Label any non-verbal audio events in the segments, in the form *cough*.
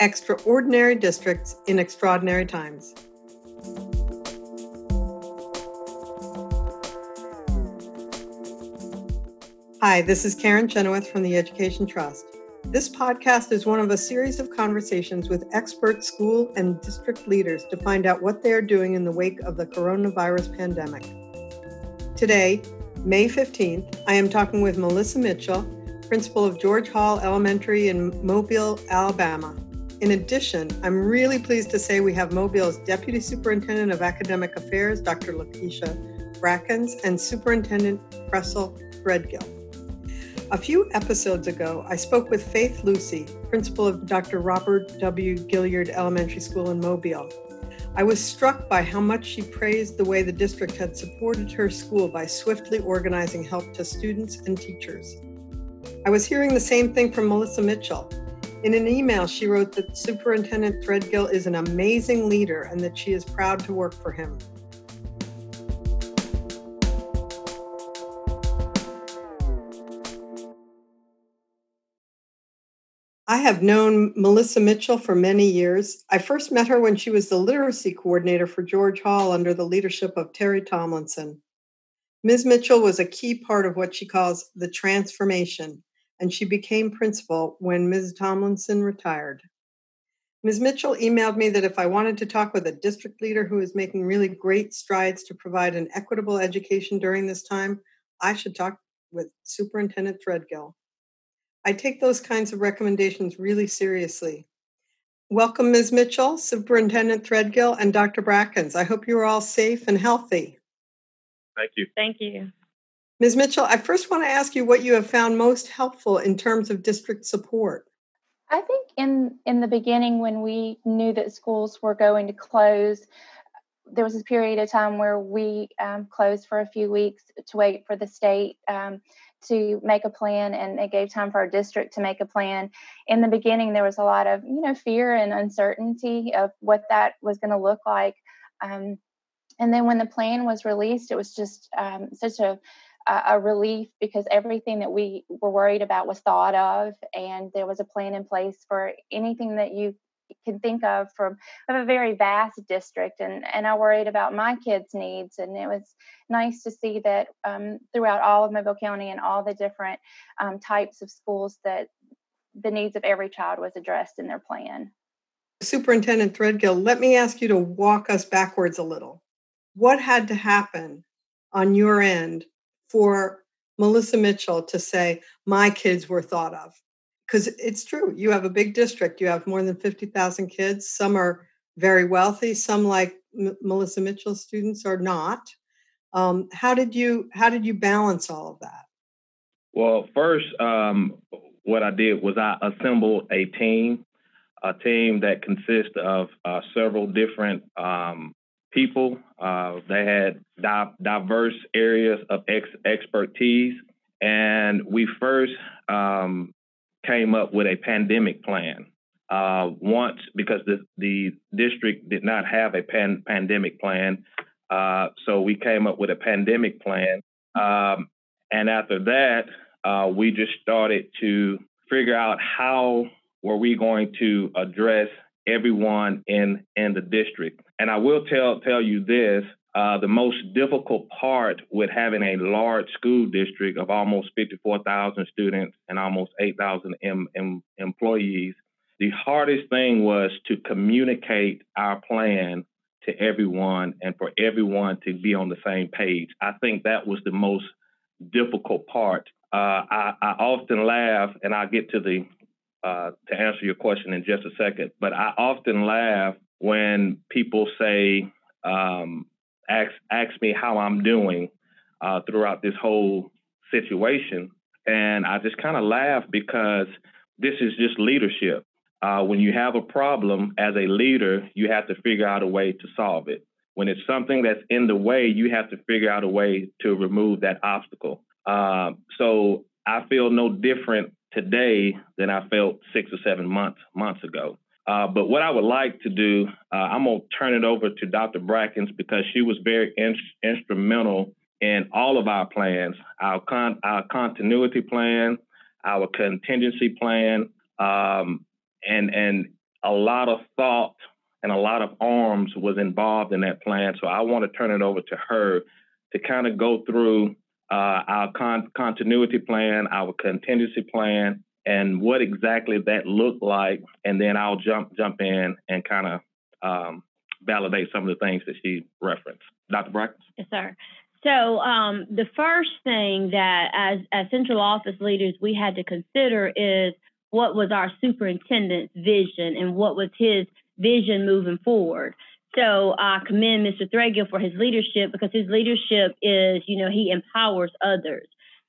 Extraordinary Districts in Extraordinary Times. Hi, this is Karen Chenoweth from the Education Trust. This podcast is one of a series of conversations with expert school and district leaders to find out what they are doing in the wake of the coronavirus pandemic. Today, May 15th, I am talking with Melissa Mitchell, principal of George Hall Elementary in Mobile, Alabama. In addition, I'm really pleased to say we have Mobile's Deputy Superintendent of Academic Affairs, Dr. Lakeisha Brackens, and Superintendent Chresal Threadgill. A few episodes ago, I spoke with Faith Lucy, principal of Dr. Robert W. Gilliard Elementary School in Mobile. I was struck by how much she praised the way the district had supported her school by swiftly organizing help to students and teachers. I was hearing the same thing from Melissa Mitchell. In an email, she wrote that Superintendent Threadgill is an amazing leader and that she is proud to work for him. I have known Melissa Mitchell for many years. I first met her when she was the literacy coordinator for George Hall under the leadership of Terri Tomlinson. Ms. Mitchell was a key part of what she calls the transformation, and she became principal when Ms. Tomlinson retired. Ms. Mitchell emailed me that if I wanted to talk with a district leader who is making really great strides to provide an equitable education during this time, I should talk with Superintendent Threadgill. I take those kinds of recommendations really seriously. Welcome, Ms. Mitchell, Superintendent Threadgill, and Dr. Brackens. I hope you're all safe and healthy. Thank you. Thank you. Ms. Mitchell, I first want to ask you what you have found most helpful in terms of district support. I think in in the beginning when we knew that schools were going to close, there was a period of time where we um, closed for a few weeks to wait for the state um, to make a plan and it gave time for our district to make a plan. In the beginning, there was a lot of, you know, fear and uncertainty of what that was going to look like. Um, and then when the plan was released, it was just um, such a, a relief because everything that we were worried about was thought of and there was a plan in place for anything that you can think of from of a very vast district and and I worried about my kids needs and it was nice to see that um, throughout all of Mobile County and all the different um, types of schools that the needs of every child was addressed in their plan. Superintendent Threadgill, let me ask you to walk us backwards a little. What had to happen on your end for Melissa Mitchell to say, my kids were thought of? because it's true. You have a big district. You have more than 50,000 kids. Some are very wealthy. Some, like M- Melissa Mitchell students, are not. Um, how did you how did you balance all of that? Well, first, um, what I did was I assembled a team, a team that consists of uh, several different um, people. Uh, they had di- diverse areas of ex- expertise, and we first um, came up with a pandemic plan. Uh, once, because the, the district did not have a pan, pandemic plan, uh, so we came up with a pandemic plan. Um, and after that, uh, we just started to figure out how were we going to address everyone in in the district. And I will tell tell you this: uh, the most difficult part with having a large school district of almost 54,000 students and almost 8,000 em- em- employees, the hardest thing was to communicate our plan to everyone and for everyone to be on the same page. I think that was the most difficult part. Uh, I, I, often laugh, and I'll get to the uh, to answer your question in just a second. But I often laugh when people say, um, ask ask me how I'm doing uh, throughout this whole situation, and I just kind of laugh because this is just leadership. Uh, when you have a problem as a leader, you have to figure out a way to solve it. When it's something that's in the way, you have to figure out a way to remove that obstacle. Uh, so I feel no different today than I felt six or seven months months ago. Uh, but what I would like to do, uh, I'm going to turn it over to Dr. Brackens because she was very in- instrumental in all of our plans, our, con- our continuity plan, our contingency plan, um, and and a lot of thought and a lot of arms was involved in that plan. So I want to turn it over to her to kind of go through uh, our con- continuity plan, our contingency plan, and what exactly that looked like, and then I'll jump jump in and kind of um, validate some of the things that she referenced. Dr. Brackens? Yes, sir. So um, the first thing that, as as central office leaders, we had to consider is what was our superintendent's vision and what was his vision moving forward. So I commend Mr. Threadgill for his leadership because his leadership is, you know, he empowers others.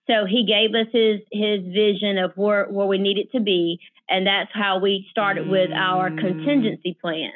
So he gave us his his vision of where where we needed to be, and that's how we started with our mm. contingency plan.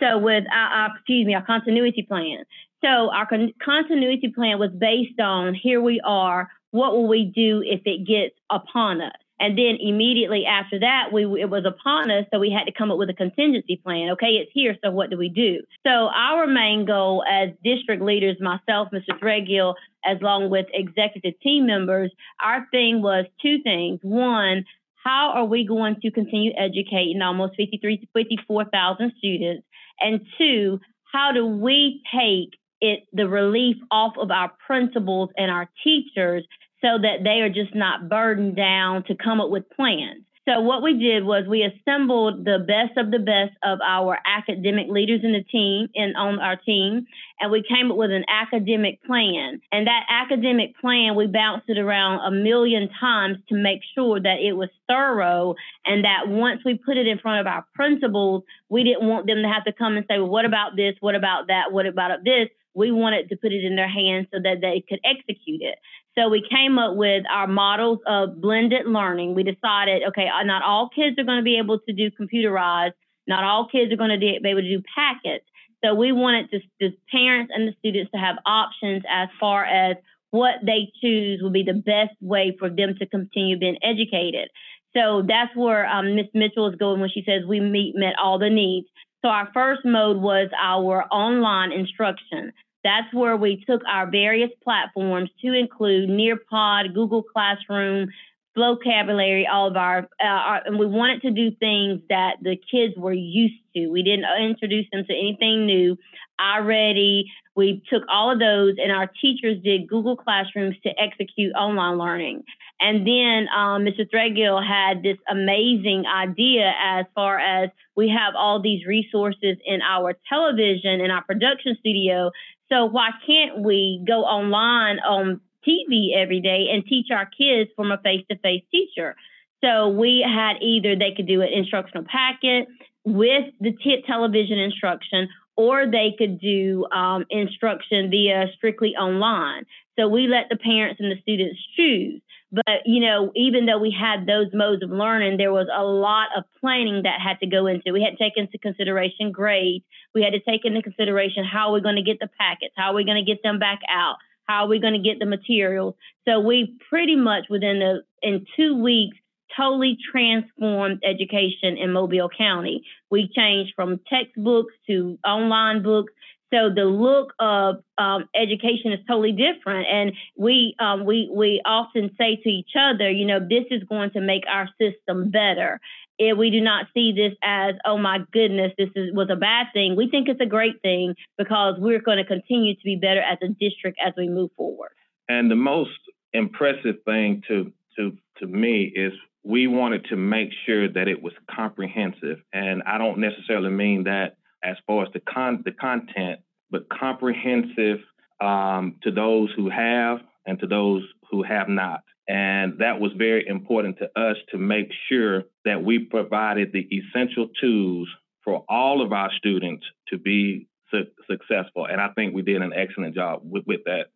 So with our, our excuse me, our continuity plan. So our con- continuity plan was based on here we are. What will we do if it gets upon us? And then immediately after that, we it was upon us, so we had to come up with a contingency plan. Okay, it's here, so what do we do? So our main goal as district leaders, myself, Mr. Threadgill, as long with executive team members, our thing was two things. One, how are we going to continue educating almost 53 to 54,000 students? And two, how do we take it the relief off of our principals and our teachers so that they are just not burdened down to come up with plans. So what we did was we assembled the best of the best of our academic leaders in the team and on our team, and we came up with an academic plan. And that academic plan, we bounced it around a million times to make sure that it was thorough and that once we put it in front of our principals, we didn't want them to have to come and say, well, what about this? What about that? What about this? We wanted to put it in their hands so that they could execute it. So we came up with our models of blended learning. We decided, okay, uh, not all kids are going to be able to do computerized. Not all kids are going to be able to do packets. So we wanted to, the parents and the students to have options as far as what they choose will be the best way for them to continue being educated. So that's where um, Mitchell is going when she says we meet met all the needs. So our first mode was our online instruction. That's where we took our various platforms to include Nearpod, Google Classroom, vocabulary, all of our, uh, our, and we wanted to do things that the kids were used to. We didn't introduce them to anything new. Already, we took all of those, and our teachers did Google Classrooms to execute online learning. And then um, Mr. Threadgill had this amazing idea as far as we have all these resources in our television in our production studio so why can't we go online on TV every day and teach our kids from a face-to-face teacher? So we had either they could do an instructional packet with the t- television instruction, or they could do um, instruction via strictly online. So we let the parents and the students choose. But, you know, even though we had those modes of learning, there was a lot of planning that had to go into. We had to take into consideration grades. We had to take into consideration how are we going to get the packets? How are we going to get them back out? How are we going to get the materials? So we pretty much within the in two weeks totally transformed education in Mobile County. We changed from textbooks to online books so the look of um, education is totally different, and we um, we we often say to each other, you know, this is going to make our system better. If we do not see this as, oh my goodness, this is, was a bad thing. We think it's a great thing because we're going to continue to be better as a district as we move forward. And the most impressive thing to to to me is we wanted to make sure that it was comprehensive, and I don't necessarily mean that as far as the con the content, but comprehensive um, to those who have and to those who have not. And that was very important to us to make sure that we provided the essential tools for all of our students to be su- successful. And I think we did an excellent job with, with that.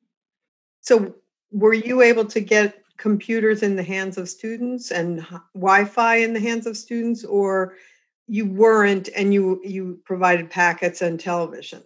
So, were you able to get computers in the hands of students and Wi Fi in the hands of students, or you weren't and you you provided packets and television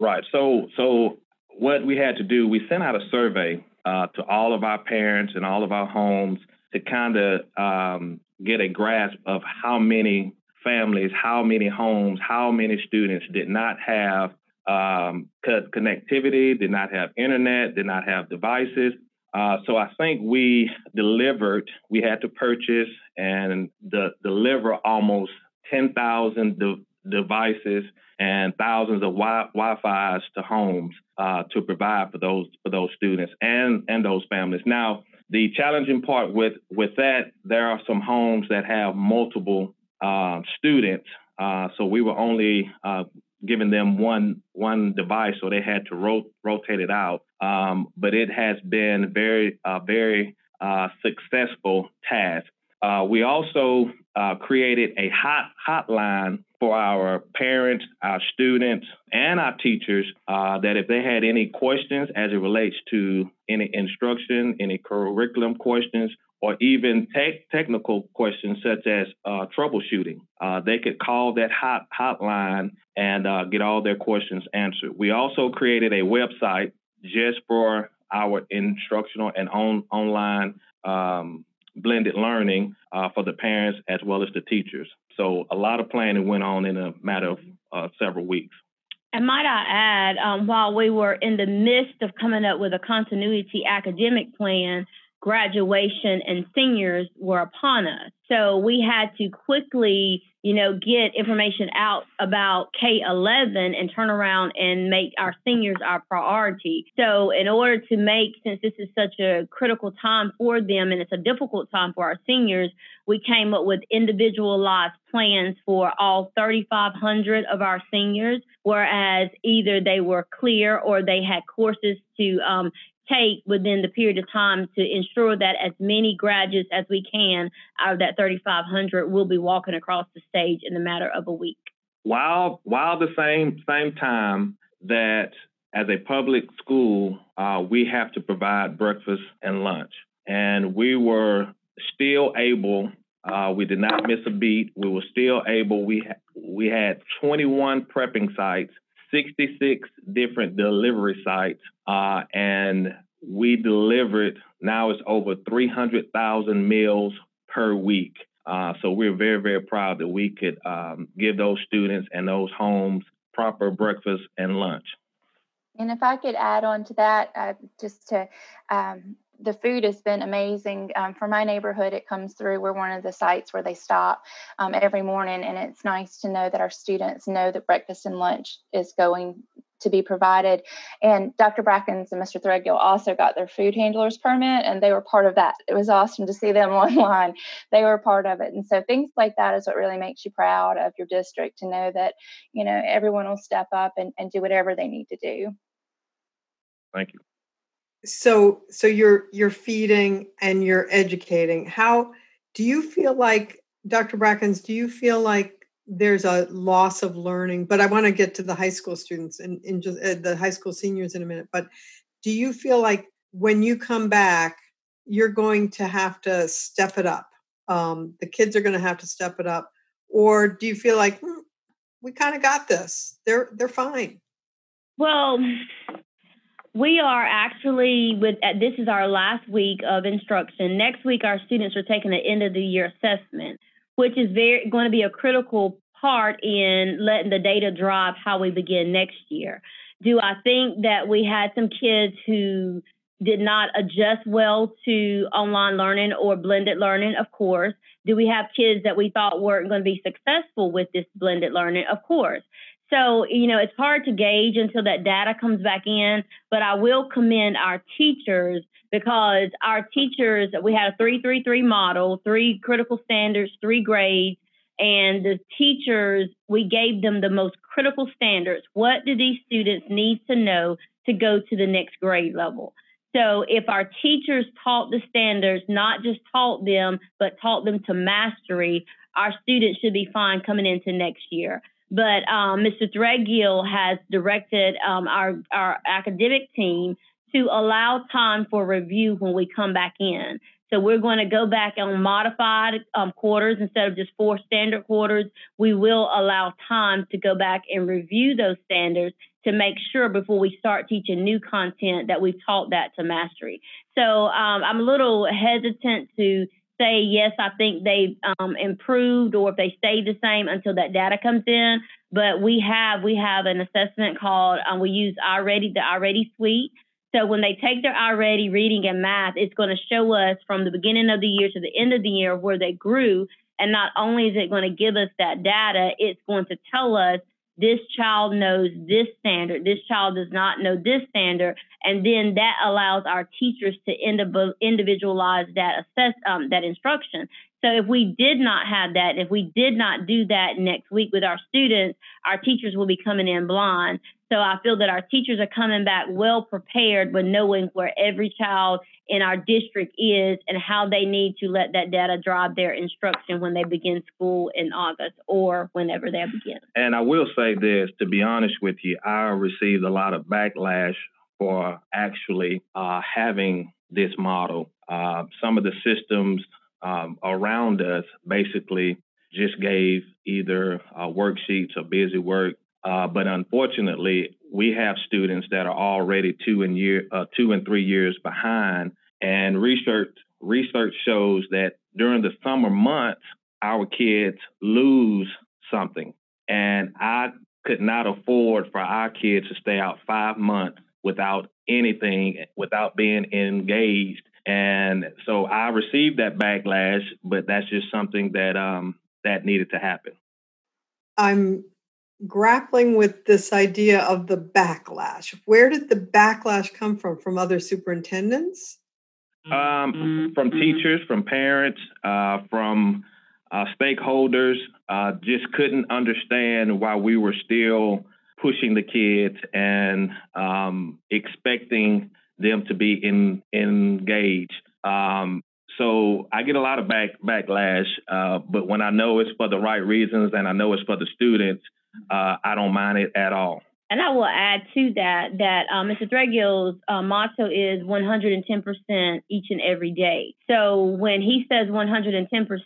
right so so what we had to do we sent out a survey uh, to all of our parents and all of our homes to kind of um, get a grasp of how many families how many homes how many students did not have um, connectivity did not have internet did not have devices uh, so I think we delivered. We had to purchase and de- deliver almost 10,000 de- devices and thousands of wi- Wi-Fi's to homes uh, to provide for those for those students and and those families. Now, the challenging part with with that, there are some homes that have multiple uh, students, uh, so we were only uh, giving them one one device, so they had to ro- rotate it out. Um, but it has been very very uh, successful task. Uh, we also uh, created a hot hotline for our parents, our students, and our teachers uh, that if they had any questions as it relates to any instruction, any curriculum questions, or even te- technical questions such as uh, troubleshooting, uh, they could call that hot hotline and uh, get all their questions answered. We also created a website just for our instructional and on- online um, blended learning uh, for the parents as well as the teachers. So a lot of planning went on in a matter of uh, several weeks. And might I add, um, while we were in the midst of coming up with a continuity academic plan, graduation and seniors were upon us. So we had to quickly, you know, get information out about K 11 and turn around and make our seniors our priority. So, in order to make, since this is such a critical time for them and it's a difficult time for our seniors, we came up with individualized plans for all 3,500 of our seniors, whereas either they were clear or they had courses to um, take within the period of time to ensure that as many graduates as we can out of that 3,500 will be walking across the stage in the matter of a week. While while the same same time that as a public school, uh, we have to provide breakfast and lunch, and we were still able. Uh, we did not miss a beat. We were still able. We ha- we had 21 prepping sites 66 different delivery sites, uh, and we delivered now it's over 300,000 meals per week. Uh, so we're very, very proud that we could um, give those students and those homes proper breakfast and lunch. And if I could add on to that, uh, just to um, the food has been amazing. Um, for my neighborhood, it comes through. We're one of the sites where they stop um, every morning, and it's nice to know that our students know that breakfast and lunch is going to be provided. And Dr. Brackens and Mr. Threadgill also got their food handlers permit, and they were part of that. It was awesome to see them *laughs* online. They were part of it, and so things like that is what really makes you proud of your district to know that you know everyone will step up and, and do whatever they need to do. Thank you so so you're you're feeding and you're educating. How do you feel like dr brackens do you feel like there's a loss of learning? But i want to get to the high school students and in, just uh, the high school seniors in a minute but do you feel like when you come back you're going to have to step it up? Um, the kids are going to have to step it up or do you feel like hmm, we kind of got this. They're they're fine? Well we are actually with this is our last week of instruction. Next week, our students are taking an end of the year assessment, which is very going to be a critical part in letting the data drive how we begin next year. Do I think that we had some kids who did not adjust well to online learning or blended learning? Of course. Do we have kids that we thought weren't going to be successful with this blended learning? Of course. So, you know, it's hard to gauge until that data comes back in, but I will commend our teachers because our teachers, we had a 333 model, three critical standards, three grades, and the teachers, we gave them the most critical standards. What do these students need to know to go to the next grade level? So if our teachers taught the standards, not just taught them, but taught them to mastery, our students should be fine coming into next year. But um, Mr. Threadgill has directed um, our, our academic team to allow time for review when we come back in. So we're going to go back on modified um, quarters instead of just four standard quarters. We will allow time to go back and review those standards to make sure before we start teaching new content that we've taught that to mastery. So um, I'm a little hesitant to say yes, I think they've um, improved, or if they stay the same until that data comes in. But we have we have an assessment called um, we use iReady the iReady suite. So when they take their iReady reading and math, it's going to show us from the beginning of the year to the end of the year where they grew. And not only is it going to give us that data, it's going to tell us this child knows this standard, this child does not know this standard, and then that allows our teachers to individualize that assess um, that instruction. So if we did not have that, if we did not do that next week with our students, our teachers will be coming in blind. So I feel that our teachers are coming back well prepared with knowing where every child in our district is and how they need to let that data drive their instruction when they begin school in August or whenever they begin. And I will say this, to be honest with you, I received a lot of backlash for actually uh, having this model. Uh, some of the systems um, around us basically just gave either uh, worksheets or busy work. Uh, but unfortunately, we have students that are already two and year uh, two and three years behind. And research research shows that during the summer months, our kids lose something. And I could not afford for our kids to stay out five months without anything, without being engaged and so I received that backlash, but that's just something that um, that needed to happen. I'm grappling with this idea of the backlash. Where did the backlash come from? From other superintendents? Um, from teachers, from parents, uh, from uh, stakeholders. Uh, just couldn't understand why we were still pushing the kids and um, expecting them to be in, engaged. Um, so I get a lot of back backlash, uh, but when I know it's for the right reasons and I know it's for the students, uh, I don't mind it at all. And I will add to that that uh, Mr. Threadgill's uh, motto is 110% each and every day. So when he says 110%,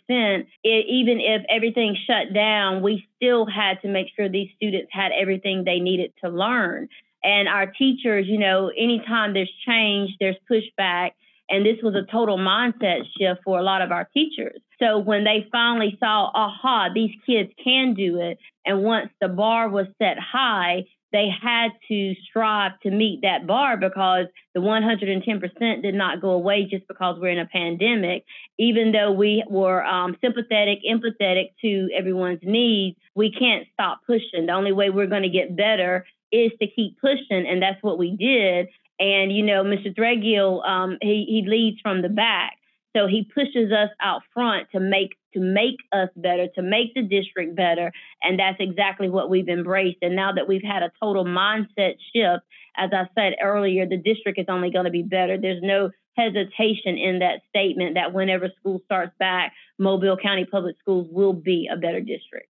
it, even if everything shut down, we still had to make sure these students had everything they needed to learn. And our teachers, you know, anytime there's change, there's pushback. And this was a total mindset shift for a lot of our teachers. So when they finally saw, aha, these kids can do it. And once the bar was set high, they had to strive to meet that bar because the 110% did not go away just because we're in a pandemic. Even though we were um, sympathetic, empathetic to everyone's needs, we can't stop pushing. The only way we're going to get better is to keep pushing, and that's what we did. And you know, Mr. Threadgill, um, he he leads from the back, so he pushes us out front to make to make us better, to make the district better, and that's exactly what we've embraced. And now that we've had a total mindset shift, as I said earlier, the district is only going to be better. There's no hesitation in that statement that whenever school starts back, Mobile County Public Schools will be a better district.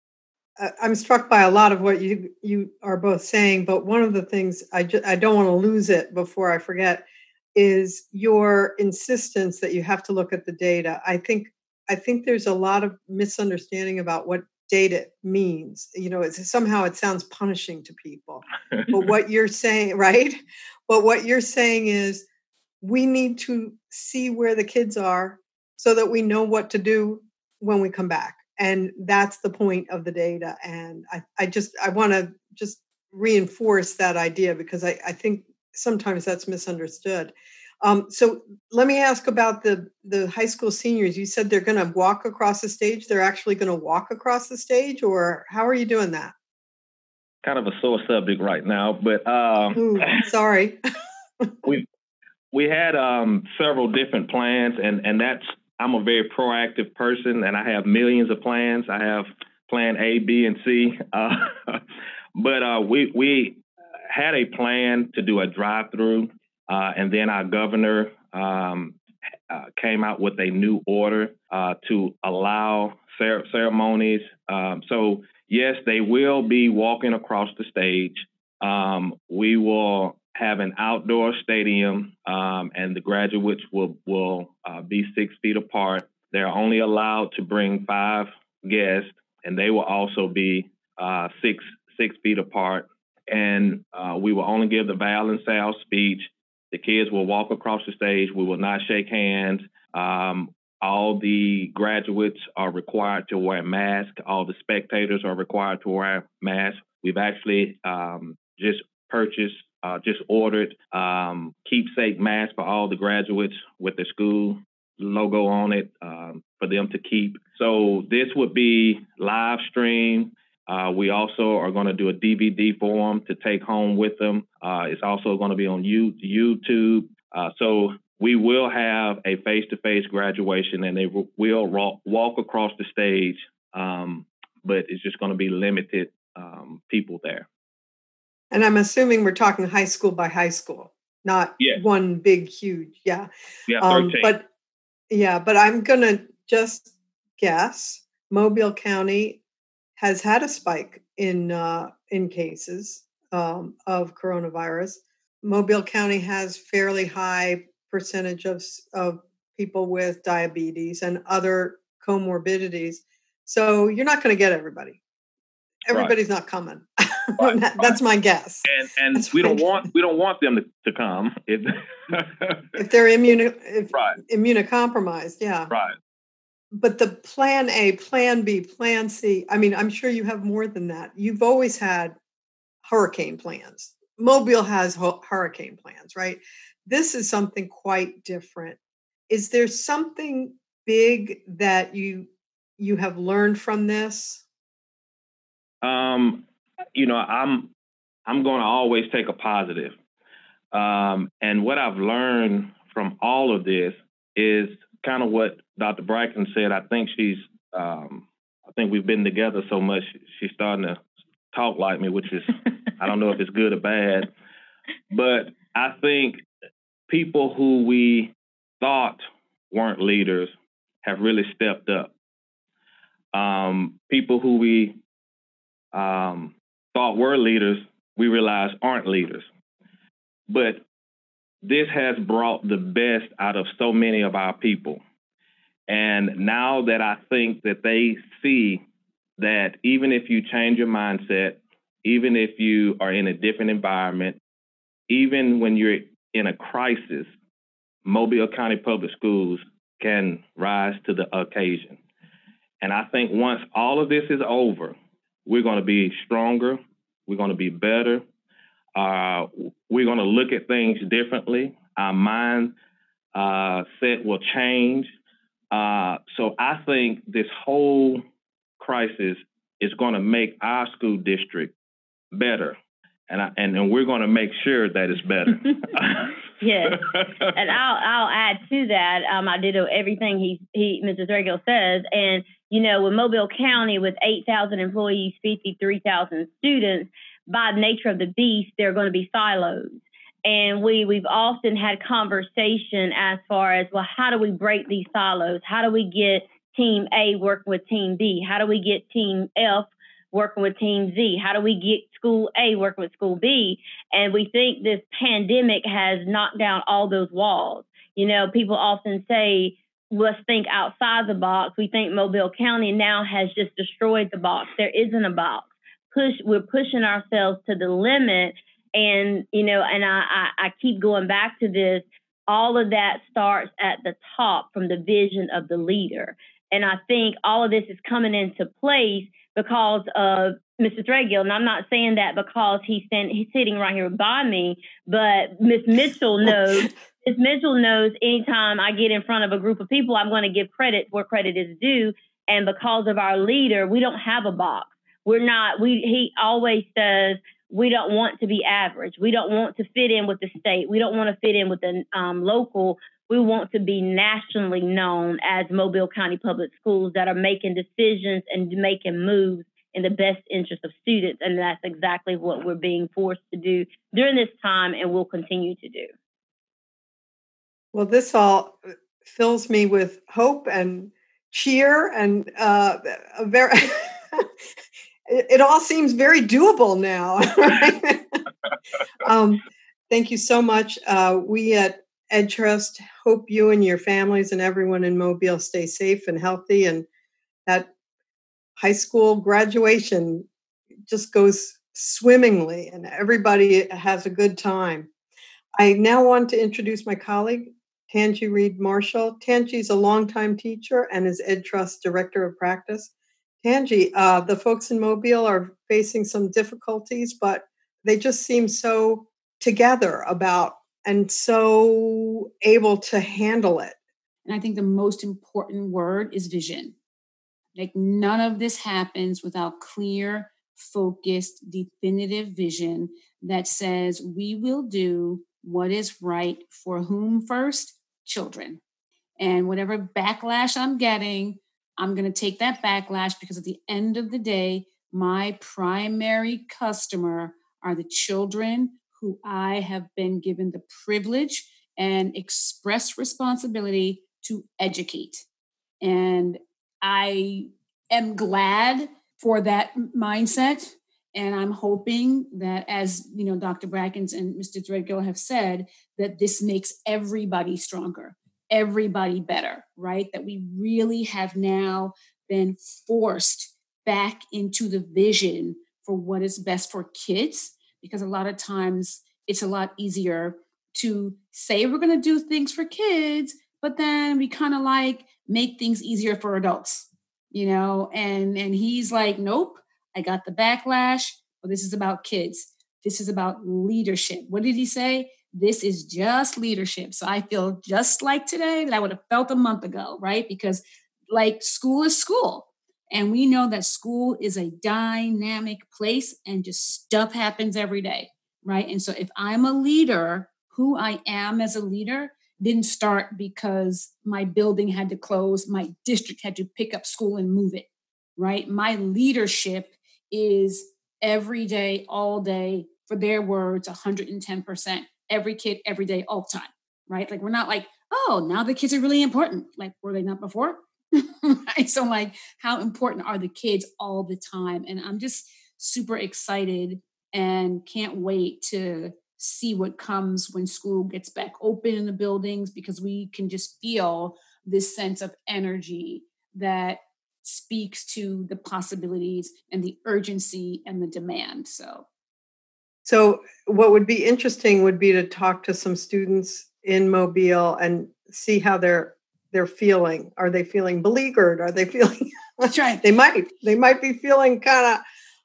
I'm struck by a lot of what you you are both saying, but one of the things I just, I don't want to lose it before I forget is your insistence that you have to look at the data. I think I think there's a lot of misunderstanding about what data means. You know, it's somehow it sounds punishing to people. but what *laughs* you're saying, right? But what you're saying is we need to see where the kids are so that we know what to do when we come back and that's the point of the data and i, I just i want to just reinforce that idea because I, I think sometimes that's misunderstood. Um, so let me ask about the the high school seniors. You said they're going to walk across the stage. They're actually going to walk across the stage or how are you doing that? Kind of a sore subject right now but um, Ooh, *laughs* sorry. we we had um, several different plans and and that's I'm a very proactive person and I have millions of plans. I have plan A, B, and C. Uh, *laughs* but uh, we we had a plan to do a drive-through, uh, and then our governor um, uh, came out with a new order uh, to allow cer- ceremonies. Um, so yes, they will be walking across the stage. Um, we will have an outdoor stadium, um, and the graduates will will uh, be six feet apart. They're only allowed to bring five guests, and they will also be uh, six six feet apart. And uh, we will only give the Val and Sal speech. The kids will walk across the stage. We will not shake hands. Um, all the graduates are required to wear masks. All the spectators are required to wear masks. We've actually um, just purchased uh, just ordered um, keepsake masks for all the graduates with the school. logo on it um, for them to keep. So this would be live stream. Uh, we also are going to do a DVD for them to take home with them. Uh, it's also going to be on YouTube. Uh, so we will have a face-to-face graduation, and they will walk across the stage, um, but it's just going to be limited um, people there. And I'm assuming we're talking high school by high school, not one big, huge, yeah. Yeah, um, but yeah, but I'm gonna just guess Mobile County has had a spike in uh, in cases um, of coronavirus. Mobile County has fairly high percentage of of people with diabetes and other comorbidities. So you're not going to get everybody. Everybody's right. not coming. *laughs* *laughs* That, that's my guess. And and that's we don't want we don't want them to, to come if *laughs* if they're immune if right. immunocompromised. Yeah. Right. But the plan A, plan B, plan C, I mean, I'm sure you have more than that. You've always had hurricane plans. Mobile has hurricane plans, right? This is something quite different. Is there something big that you you have learned from this? Um, you know, I'm I'm going to always take a positive. Um, and what I've learned from all of this is kind of what Dr. Bracken said. I think she's, um, I think we've been together so much, she's starting to talk like me, which is, *laughs* I don't know if it's good or bad. But I think people who we thought weren't leaders have really stepped up. Um, people who we um, thought were leaders, we realize aren't leaders. But this has brought the best out of so many of our people. And now that I think that they see that even if you change your mindset, even if you are in a different environment, even when you're in a crisis, Mobile County Public Schools can rise to the occasion. And I think once all of this is over, we're going to be stronger. We're going to be better. Uh, we're going to look at things differently. Our mind uh, set will change. Uh, so I think this whole crisis is going to make our school district better. And, I, and, and we're going to make sure that it's better. *laughs* *laughs* yes, and I'll I'll add to that. Um, I did everything he he Mr. Threadgill says, and you know, with Mobile County with 8,000 employees, 53,000 students, by nature of the beast, there are going to be silos. And we, we've often had conversation as far as, well, how do we break these silos? How do we get team A working with team B? How do we get team F working with team Z? How do we get school A working with school B? And we think this pandemic has knocked down all those walls. You know, people often say, let's think outside the box. We think Mobile County now has just destroyed the box. There isn't a box. Push, we're pushing ourselves to the limit. And, you know, and I, I, I keep going back to this. All of that starts at the top from the vision of the leader. And I think all of this is coming into place because of Mr. Threadgill. And I'm not saying that because he's, stand, he's sitting right here by me, but Miss Mitchell *laughs* knows Ms. Mitchell knows anytime I get in front of a group of people, I'm going to give credit where credit is due. And because of our leader, we don't have a box. We're not, we, he always says, we don't want to be average. We don't want to fit in with the state. We don't want to fit in with the um, local. We want to be nationally known as Mobile County Public Schools that are making decisions and making moves in the best interest of students. And that's exactly what we're being forced to do during this time and will continue to do. Well, this all fills me with hope and cheer and uh, a very. *laughs* it, it, all seems very doable now. *laughs* *laughs* um, thank you so much. Uh, we at EdTrust hope you and your families and everyone in Mobile stay safe and healthy, and that high school graduation just goes swimmingly and everybody has a good time. I now want to introduce my colleague, Tanji Reed Marshall. Tanji is a longtime teacher and is EdTrust Director of Practice. Tanji, uh, the folks in Mobile are facing some difficulties, but they just seem so together about and so able to handle it. And I think the most important word is vision. Like none of this happens without clear, focused, definitive vision that says we will do what is right for whom first? Children. And whatever backlash I'm getting, I'm going to take that backlash because at the end of the day, my primary customer are the children who I have been given the privilege and express responsibility to educate. And I am glad for that mindset. And I'm hoping that, as you know, Dr. Brackens and Mr. Threadgill have said, that this makes everybody stronger, everybody better, right? That we really have now been forced back into the vision for what is best for kids, because a lot of times it's a lot easier to say we're going to do things for kids, but then we kind of like make things easier for adults, you know? And and he's like, "Nope, I got the backlash, but this is about kids. This is about leadership." What did he say? This is just leadership. So I feel just like today that I would have felt a month ago, right? Because like school is school. And we know that school is a dynamic place and just stuff happens every day, right? And so if I'm a leader, who I am as a leader didn't start because my building had to close, my district had to pick up school and move it, right? My leadership is every day, all day, for their words, 110%, every kid, every day, all the time, right? Like, we're not like, oh, now the kids are really important. Like, were they not before? *laughs* right? So, like, how important are the kids all the time? And I'm just super excited and can't wait to see what comes when school gets back open in the buildings because we can just feel this sense of energy that speaks to the possibilities and the urgency and the demand so so what would be interesting would be to talk to some students in mobile and see how they're they're feeling are they feeling beleaguered are they *laughs* feeling that's right they might they might be feeling kind of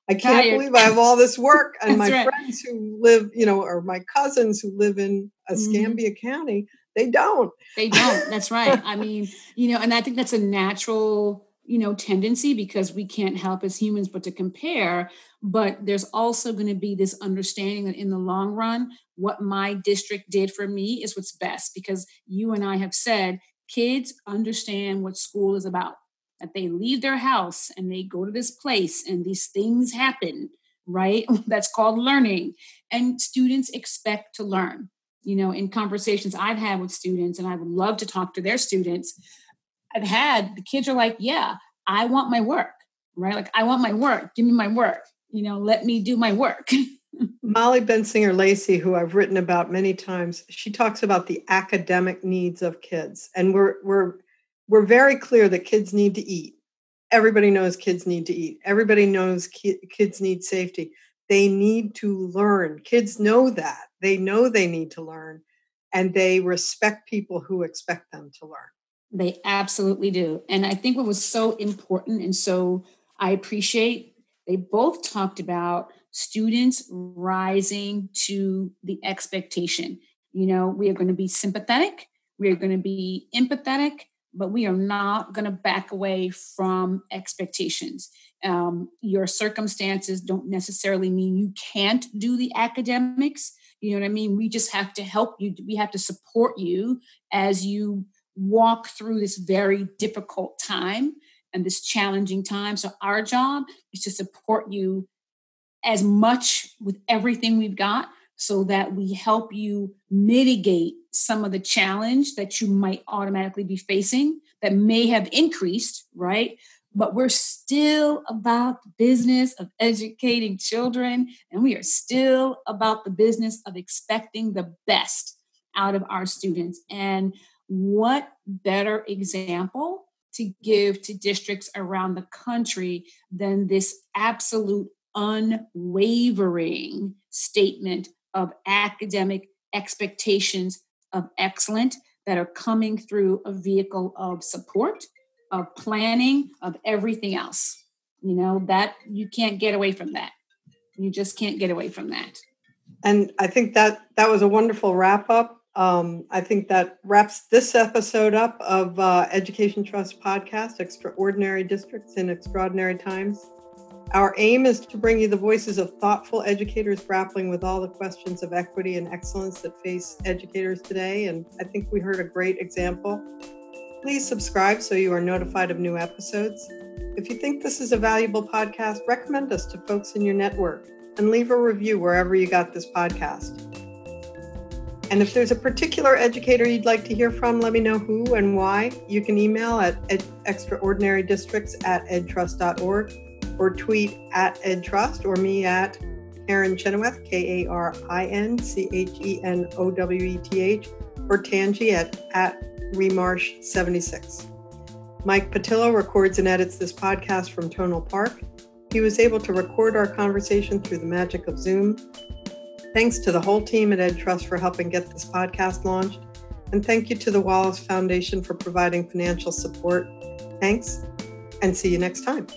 I can't Tired. believe I have all this work. *laughs* And my right. friends who live, you know, or my cousins who live in Escambia mm-hmm. County, they don't. They don't. *laughs* That's right. I mean, you know, and I think that's a natural, you know, tendency because we can't help as humans but to compare. But there's also going to be this understanding that in the long run, what my district did for me is what's best because you and I have said kids understand what school is about that they leave their house and they go to this place and these things happen, right? *laughs* That's called learning. And students expect to learn. You know, in conversations I've had with students, and I would love to talk to their students, I've had the kids are like, Yeah, I want my work, right? Like, I want my work. Give me my work. You know, let me do my work. *laughs* Molly Bensinger Lacy, who I've written about many times, she talks about the academic needs of kids. And we're we're we're very clear that kids need to eat. Everybody knows kids need to eat. Everybody knows ki- kids need safety. They need to learn. Kids know that. They know they need to learn and they respect people who expect them to learn. They absolutely do. And I think what was so important and so I appreciate they both talked about students rising to the expectation. You know, we are going to be sympathetic, we are going to be empathetic, but we are not going to back away from expectations. Um, your circumstances don't necessarily mean you can't do the academics. You know what I mean? We just have to help you. We have to support you as you walk through this very difficult time and this challenging time. So, our job is to support you as much with everything we've got so that we help you mitigate some of the challenge that you might automatically be facing that may have increased, right? But we're still about the business of educating children, and we are still about the business of expecting the best out of our students. And what better example to give to districts around the country than this absolute unwavering statement of academic expectations of excellent that are coming through a vehicle of support, of planning, of everything else. You know, that you can't get away from that. You just can't get away from that. And I think that that was a wonderful wrap up. Um, I think that wraps this episode up of uh, Education Trust podcast, Extraordinary Districts in Extraordinary Times. Our aim is to bring you the voices of thoughtful educators grappling with all the questions of equity and excellence that face educators today. And I think we heard a great example. Please subscribe so you are notified of new episodes. If you think this is a valuable podcast, recommend us to folks in your network and leave a review wherever you got this podcast. And if there's a particular educator you'd like to hear from, let me know who and why. You can email at ed- extraordinarydistricts at edtrust.org or tweet at EdTrust or me at Karin Chenoweth, K A R I N C H E N O W E T H, or Tanji at, at Remarsh76. Mike Patillo records and edits this podcast from Tonal Park. He was able to record our conversation through the magic of Zoom. Thanks to the whole team at EdTrust for helping get this podcast launched. And thank you to the Wallace Foundation for providing financial support. Thanks, and see you next time.